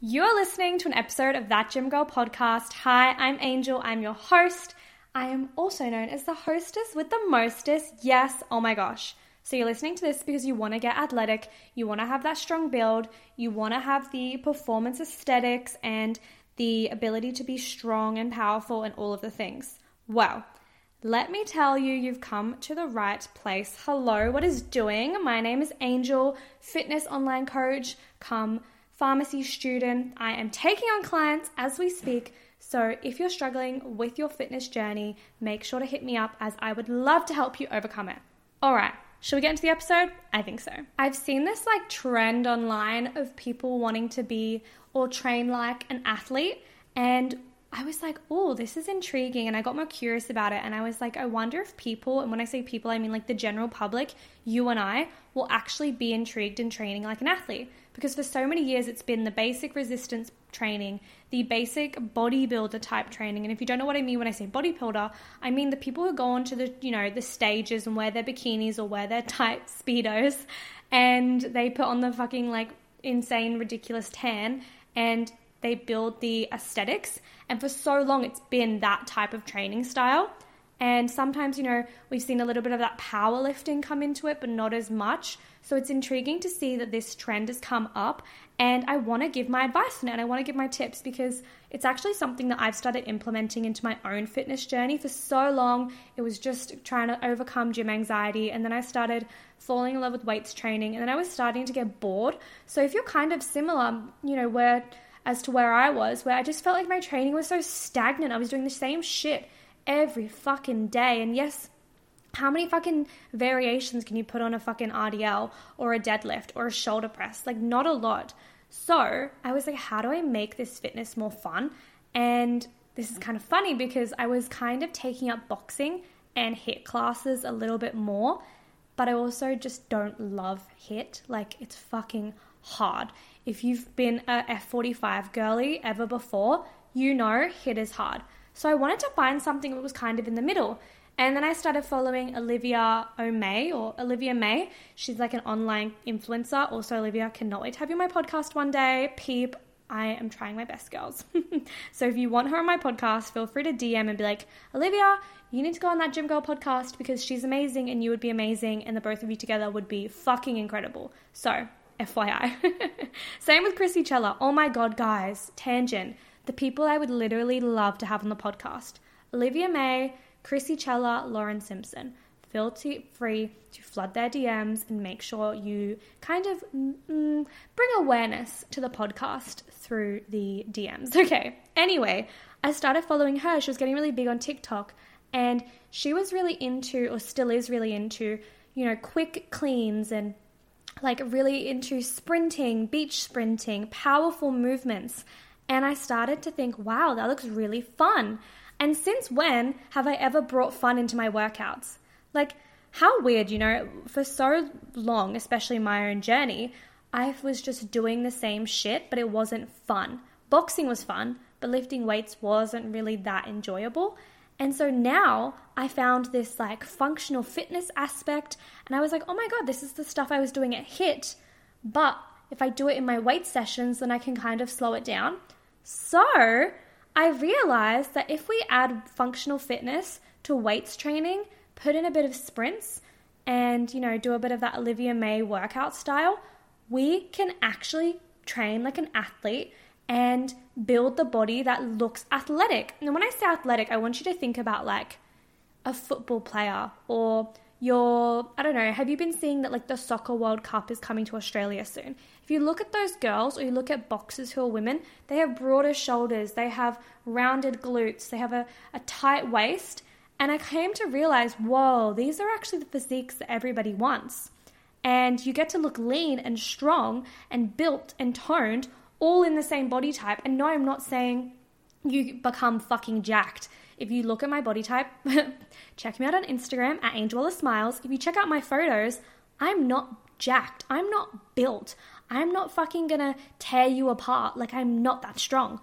You're listening to an episode of That Gym Girl podcast. Hi, I'm Angel. I'm your host. I am also known as the hostess with the mostest. Yes, oh my gosh. So you're listening to this because you want to get athletic, you want to have that strong build, you want to have the performance aesthetics and the ability to be strong and powerful and all of the things. Well, let me tell you, you've come to the right place. Hello, what is doing? My name is Angel, fitness online coach, come pharmacy student. I am taking on clients as we speak. So if you're struggling with your fitness journey, make sure to hit me up as I would love to help you overcome it. All right. Should we get into the episode? I think so. I've seen this like trend online of people wanting to be or train like an athlete. And I was like, oh, this is intriguing. And I got more curious about it. And I was like, I wonder if people, and when I say people, I mean like the general public, you and I, will actually be intrigued in training like an athlete because for so many years it's been the basic resistance training, the basic bodybuilder type training. And if you don't know what I mean when I say bodybuilder, I mean the people who go onto the, you know, the stages and wear their bikinis or wear their tight speedos and they put on the fucking like insane ridiculous tan and they build the aesthetics. And for so long it's been that type of training style. And sometimes, you know, we've seen a little bit of that powerlifting come into it, but not as much. So it's intriguing to see that this trend has come up. And I want to give my advice on it and I want to give my tips because it's actually something that I've started implementing into my own fitness journey. For so long, it was just trying to overcome gym anxiety. And then I started falling in love with weights training. And then I was starting to get bored. So if you're kind of similar, you know, where as to where I was, where I just felt like my training was so stagnant, I was doing the same shit every fucking day. And yes, how many fucking variations can you put on a fucking RDL or a deadlift or a shoulder press? Like, not a lot. So I was like, how do I make this fitness more fun? And this is kind of funny because I was kind of taking up boxing and HIIT classes a little bit more, but I also just don't love HIIT. Like, it's fucking hard. If you've been a F45 girly ever before, you know HIIT is hard. So I wanted to find something that was kind of in the middle. And then I started following Olivia O'May or Olivia May. She's like an online influencer. Also, Olivia, cannot wait to have you on my podcast one day. Peep, I am trying my best, girls. so if you want her on my podcast, feel free to DM and be like, Olivia, you need to go on that Gym Girl podcast because she's amazing and you would be amazing, and the both of you together would be fucking incredible. So, FYI. Same with Chrissy Chella. Oh my god, guys, tangent. The people I would literally love to have on the podcast Olivia May, Chrissy Chella, Lauren Simpson feel free to flood their DMs and make sure you kind of mm, bring awareness to the podcast through the DMs. Okay, anyway, I started following her. She was getting really big on TikTok and she was really into, or still is really into, you know, quick cleans and like really into sprinting, beach sprinting, powerful movements. And I started to think, wow, that looks really fun. And since when have I ever brought fun into my workouts? Like, how weird, you know? For so long, especially my own journey, I was just doing the same shit, but it wasn't fun. Boxing was fun, but lifting weights wasn't really that enjoyable. And so now I found this like functional fitness aspect, and I was like, oh my god, this is the stuff I was doing at HIIT, but if I do it in my weight sessions, then I can kind of slow it down. So I realized that if we add functional fitness to weights training, put in a bit of sprints and, you know, do a bit of that Olivia May workout style, we can actually train like an athlete and build the body that looks athletic. And when I say athletic, I want you to think about like a football player or your, I don't know, have you been seeing that like the soccer World Cup is coming to Australia soon? If you look at those girls or you look at boxers who are women, they have broader shoulders, they have rounded glutes, they have a, a tight waist, and I came to realize, whoa, these are actually the physiques that everybody wants. And you get to look lean and strong and built and toned all in the same body type. And no, I'm not saying you become fucking jacked. If you look at my body type, check me out on Instagram at Angela Smiles. If you check out my photos, I'm not jacked. I'm not built. I'm not fucking gonna tear you apart. Like, I'm not that strong.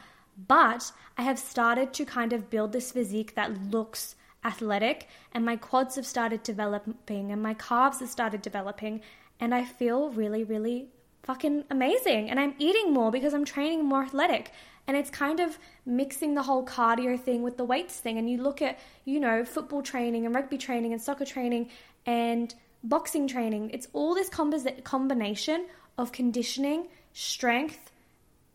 But I have started to kind of build this physique that looks athletic and my quads have started developing and my calves have started developing and I feel really, really fucking amazing. And I'm eating more because I'm training more athletic. And it's kind of mixing the whole cardio thing with the weights thing. And you look at, you know, football training and rugby training and soccer training and boxing training. It's all this combination of conditioning, strength,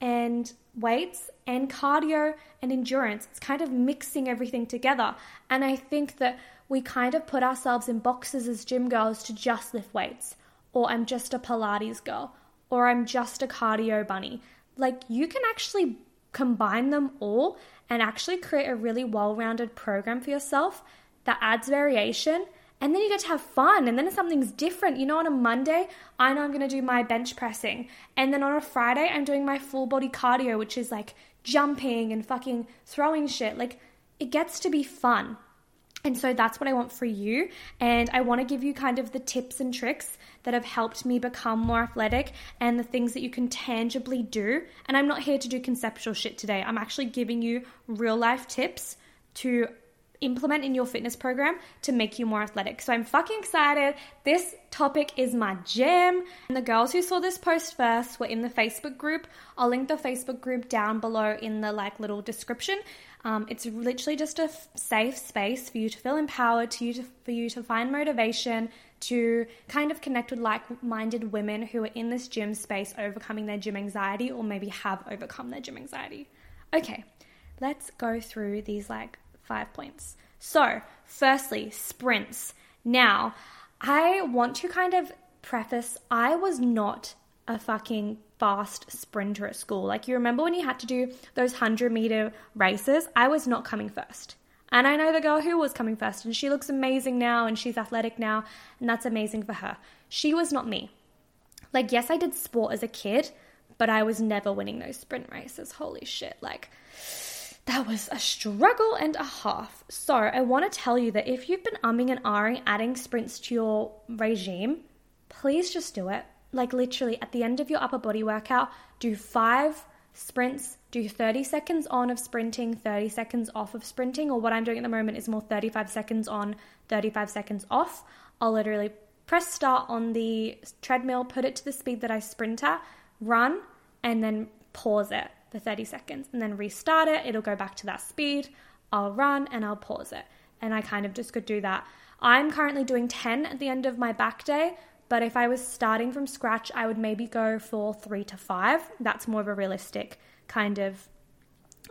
and weights and cardio and endurance. It's kind of mixing everything together. And I think that we kind of put ourselves in boxes as gym girls to just lift weights, or I'm just a Pilates girl, or I'm just a cardio bunny. Like you can actually combine them all and actually create a really well rounded program for yourself that adds variation. And then you get to have fun and then if something's different. You know on a monday i know i'm going to do my bench pressing. And then on a friday i'm doing my full body cardio which is like jumping and fucking throwing shit. Like it gets to be fun. And so that's what I want for you. And I want to give you kind of the tips and tricks that have helped me become more athletic and the things that you can tangibly do. And I'm not here to do conceptual shit today. I'm actually giving you real life tips to implement in your fitness program to make you more athletic. So I'm fucking excited. This topic is my jam. And the girls who saw this post first were in the Facebook group. I'll link the Facebook group down below in the like little description. Um, it's literally just a f- safe space for you to feel empowered, to you to, for you to find motivation, to kind of connect with like-minded women who are in this gym space, overcoming their gym anxiety, or maybe have overcome their gym anxiety. Okay, let's go through these like five points. So, firstly, sprints. Now, I want to kind of preface I was not a fucking fast sprinter at school. Like, you remember when you had to do those 100 meter races? I was not coming first. And I know the girl who was coming first, and she looks amazing now, and she's athletic now, and that's amazing for her. She was not me. Like, yes, I did sport as a kid, but I was never winning those sprint races. Holy shit. Like, that was a struggle and a half. So, I want to tell you that if you've been umming and ahhing adding sprints to your regime, please just do it. Like, literally, at the end of your upper body workout, do five sprints, do 30 seconds on of sprinting, 30 seconds off of sprinting, or what I'm doing at the moment is more 35 seconds on, 35 seconds off. I'll literally press start on the treadmill, put it to the speed that I sprint at, run, and then pause it for 30 seconds and then restart it. It'll go back to that speed. I'll run and I'll pause it. And I kind of just could do that. I'm currently doing 10 at the end of my back day, but if I was starting from scratch, I would maybe go for three to five. That's more of a realistic kind of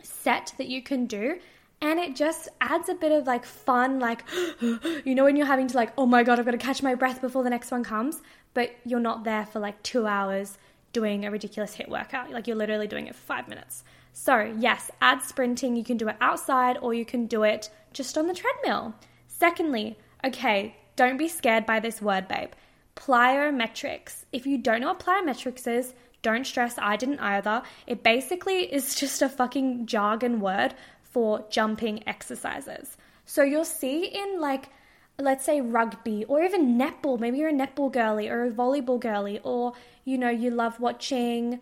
set that you can do. And it just adds a bit of like fun, like, you know, when you're having to, like, oh my God, I've got to catch my breath before the next one comes, but you're not there for like two hours doing a ridiculous hit workout. Like, you're literally doing it for five minutes. So, yes, add sprinting. You can do it outside or you can do it just on the treadmill. Secondly, okay, don't be scared by this word, babe. Plyometrics. If you don't know what plyometrics is, don't stress, I didn't either. It basically is just a fucking jargon word for jumping exercises. So you'll see in like, let's say rugby or even netball, maybe you're a netball girly or a volleyball girly, or you know, you love watching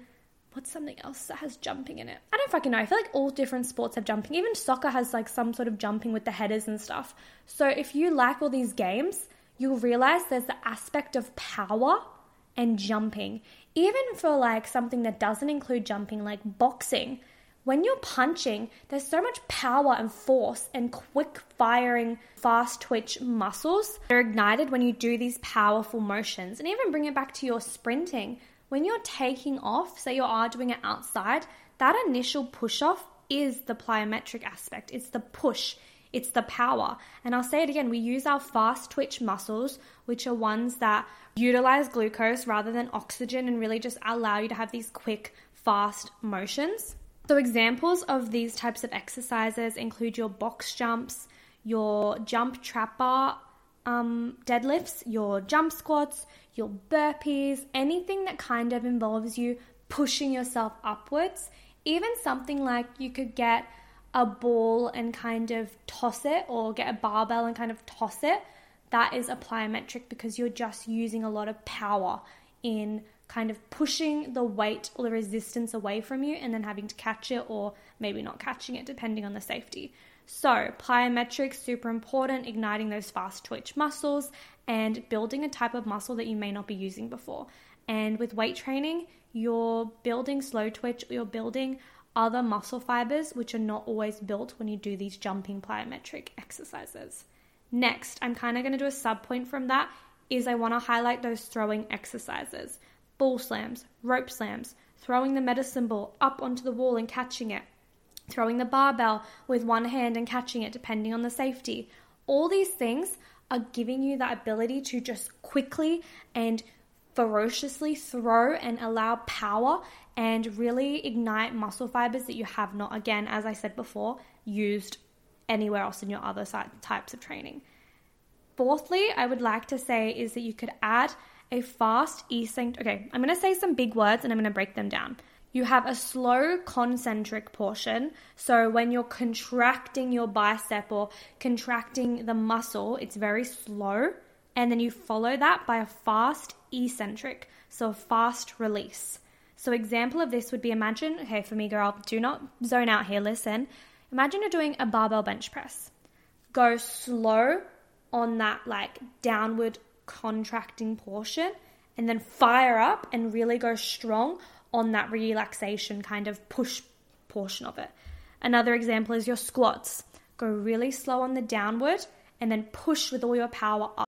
what's something else that has jumping in it? I don't fucking know. I feel like all different sports have jumping. Even soccer has like some sort of jumping with the headers and stuff. So if you like all these games, you'll realize there's the aspect of power and jumping. Even for like something that doesn't include jumping, like boxing, when you're punching, there's so much power and force and quick firing, fast twitch muscles that are ignited when you do these powerful motions. And even bring it back to your sprinting when you're taking off, say you are doing it outside, that initial push off is the plyometric aspect. It's the push, it's the power. And I'll say it again we use our fast twitch muscles, which are ones that utilize glucose rather than oxygen and really just allow you to have these quick, fast motions. So, examples of these types of exercises include your box jumps, your jump trap bar um, deadlifts, your jump squats, your burpees, anything that kind of involves you pushing yourself upwards. Even something like you could get a ball and kind of toss it, or get a barbell and kind of toss it. That is a plyometric because you're just using a lot of power in kind of pushing the weight or the resistance away from you and then having to catch it or maybe not catching it depending on the safety. So, plyometrics super important, igniting those fast twitch muscles and building a type of muscle that you may not be using before. And with weight training, you're building slow twitch, you're building other muscle fibers which are not always built when you do these jumping plyometric exercises. Next, I'm kind of going to do a sub point from that is I want to highlight those throwing exercises. Ball slams, rope slams, throwing the medicine ball up onto the wall and catching it, throwing the barbell with one hand and catching it, depending on the safety. All these things are giving you that ability to just quickly and ferociously throw and allow power and really ignite muscle fibers that you have not, again, as I said before, used anywhere else in your other types of training. Fourthly, I would like to say is that you could add a fast eccentric. Okay, I'm going to say some big words and I'm going to break them down you have a slow concentric portion. So when you're contracting your bicep or contracting the muscle, it's very slow. And then you follow that by a fast eccentric, so a fast release. So example of this would be imagine, okay, for me girl, do not zone out here, listen. Imagine you're doing a barbell bench press. Go slow on that like downward contracting portion and then fire up and really go strong on that relaxation kind of push portion of it. Another example is your squats. Go really slow on the downward and then push with all your power up.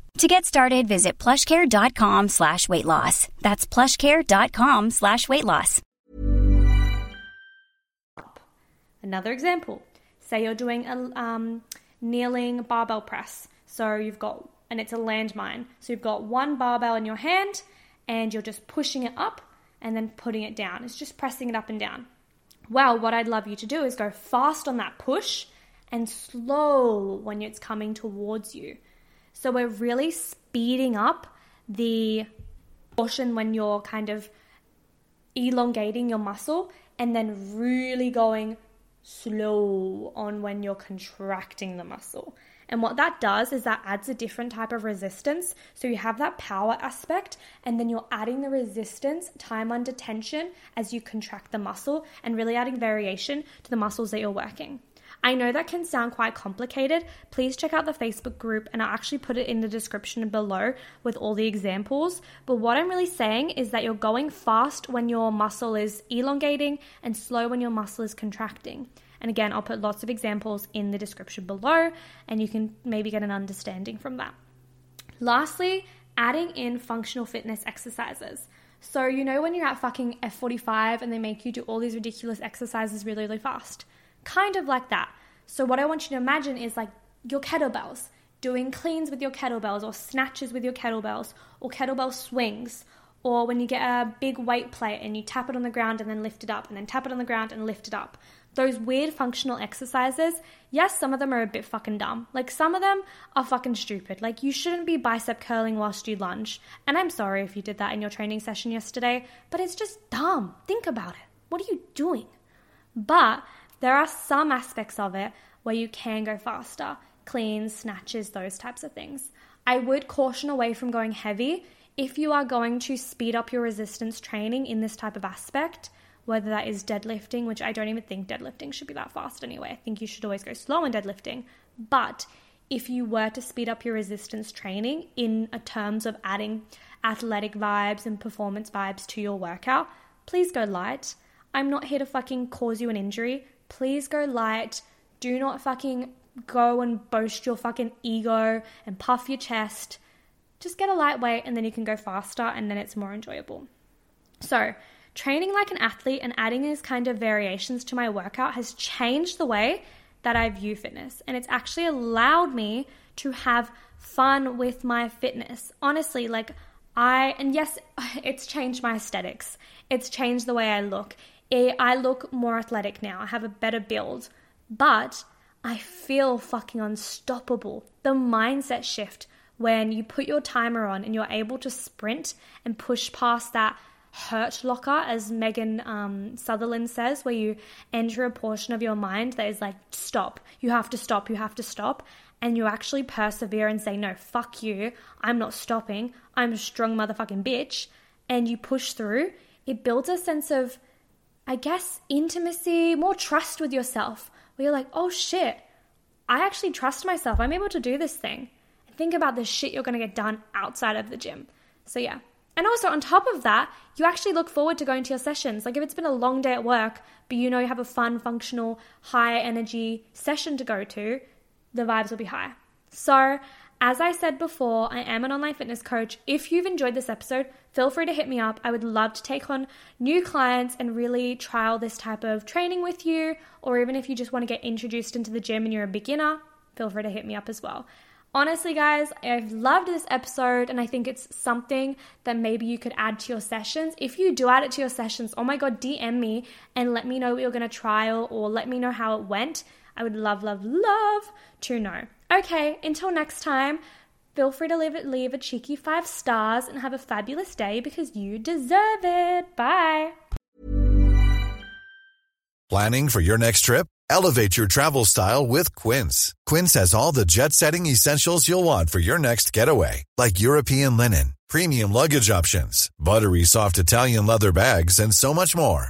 To get started, visit plushcare.com slash weight loss. That's plushcare.com slash weight loss. Another example say you're doing a um, kneeling barbell press. So you've got, and it's a landmine. So you've got one barbell in your hand and you're just pushing it up and then putting it down. It's just pressing it up and down. Well, what I'd love you to do is go fast on that push and slow when it's coming towards you. So we're really speeding up the portion when you're kind of elongating your muscle and then really going slow on when you're contracting the muscle. And what that does is that adds a different type of resistance. So you have that power aspect, and then you're adding the resistance, time under tension, as you contract the muscle, and really adding variation to the muscles that you're working. I know that can sound quite complicated. Please check out the Facebook group and I'll actually put it in the description below with all the examples. But what I'm really saying is that you're going fast when your muscle is elongating and slow when your muscle is contracting. And again, I'll put lots of examples in the description below and you can maybe get an understanding from that. Lastly, adding in functional fitness exercises. So, you know, when you're at fucking F45 and they make you do all these ridiculous exercises really, really fast? Kind of like that. So, what I want you to imagine is like your kettlebells, doing cleans with your kettlebells, or snatches with your kettlebells, or kettlebell swings, or when you get a big weight plate and you tap it on the ground and then lift it up, and then tap it on the ground and lift it up those weird functional exercises, yes, some of them are a bit fucking dumb. Like, some of them are fucking stupid. Like, you shouldn't be bicep curling whilst you lunge. And I'm sorry if you did that in your training session yesterday, but it's just dumb. Think about it. What are you doing? But there are some aspects of it where you can go faster cleans, snatches, those types of things. I would caution away from going heavy if you are going to speed up your resistance training in this type of aspect whether that is deadlifting, which I don't even think deadlifting should be that fast anyway. I think you should always go slow in deadlifting. But if you were to speed up your resistance training in terms of adding athletic vibes and performance vibes to your workout, please go light. I'm not here to fucking cause you an injury. Please go light. Do not fucking go and boast your fucking ego and puff your chest. Just get a lightweight and then you can go faster and then it's more enjoyable. So, training like an athlete and adding these kind of variations to my workout has changed the way that I view fitness. And it's actually allowed me to have fun with my fitness. Honestly, like I, and yes, it's changed my aesthetics, it's changed the way I look. I look more athletic now, I have a better build, but I feel fucking unstoppable. The mindset shift when you put your timer on and you're able to sprint and push past that hurt locker, as Megan um, Sutherland says, where you enter a portion of your mind that is like, stop, you have to stop, you have to stop. And you actually persevere and say, no, fuck you, I'm not stopping, I'm a strong motherfucking bitch. And you push through, it builds a sense of, I guess, intimacy, more trust with yourself, where you're like, oh shit, I actually trust myself, I'm able to do this thing. And think about the shit you're gonna get done outside of the gym. So, yeah, and also, on top of that, you actually look forward to going to your sessions. Like if it's been a long day at work, but you know you have a fun, functional, high energy session to go to, the vibes will be high. So, as I said before, I am an online fitness coach. If you've enjoyed this episode, feel free to hit me up. I would love to take on new clients and really trial this type of training with you. Or even if you just want to get introduced into the gym and you're a beginner, feel free to hit me up as well. Honestly, guys, I've loved this episode and I think it's something that maybe you could add to your sessions. If you do add it to your sessions, oh my God, DM me and let me know what you're going to trial or let me know how it went. I would love, love, love to know. Okay, until next time, feel free to leave, leave a cheeky five stars and have a fabulous day because you deserve it. Bye. Planning for your next trip? Elevate your travel style with Quince. Quince has all the jet setting essentials you'll want for your next getaway, like European linen, premium luggage options, buttery soft Italian leather bags, and so much more.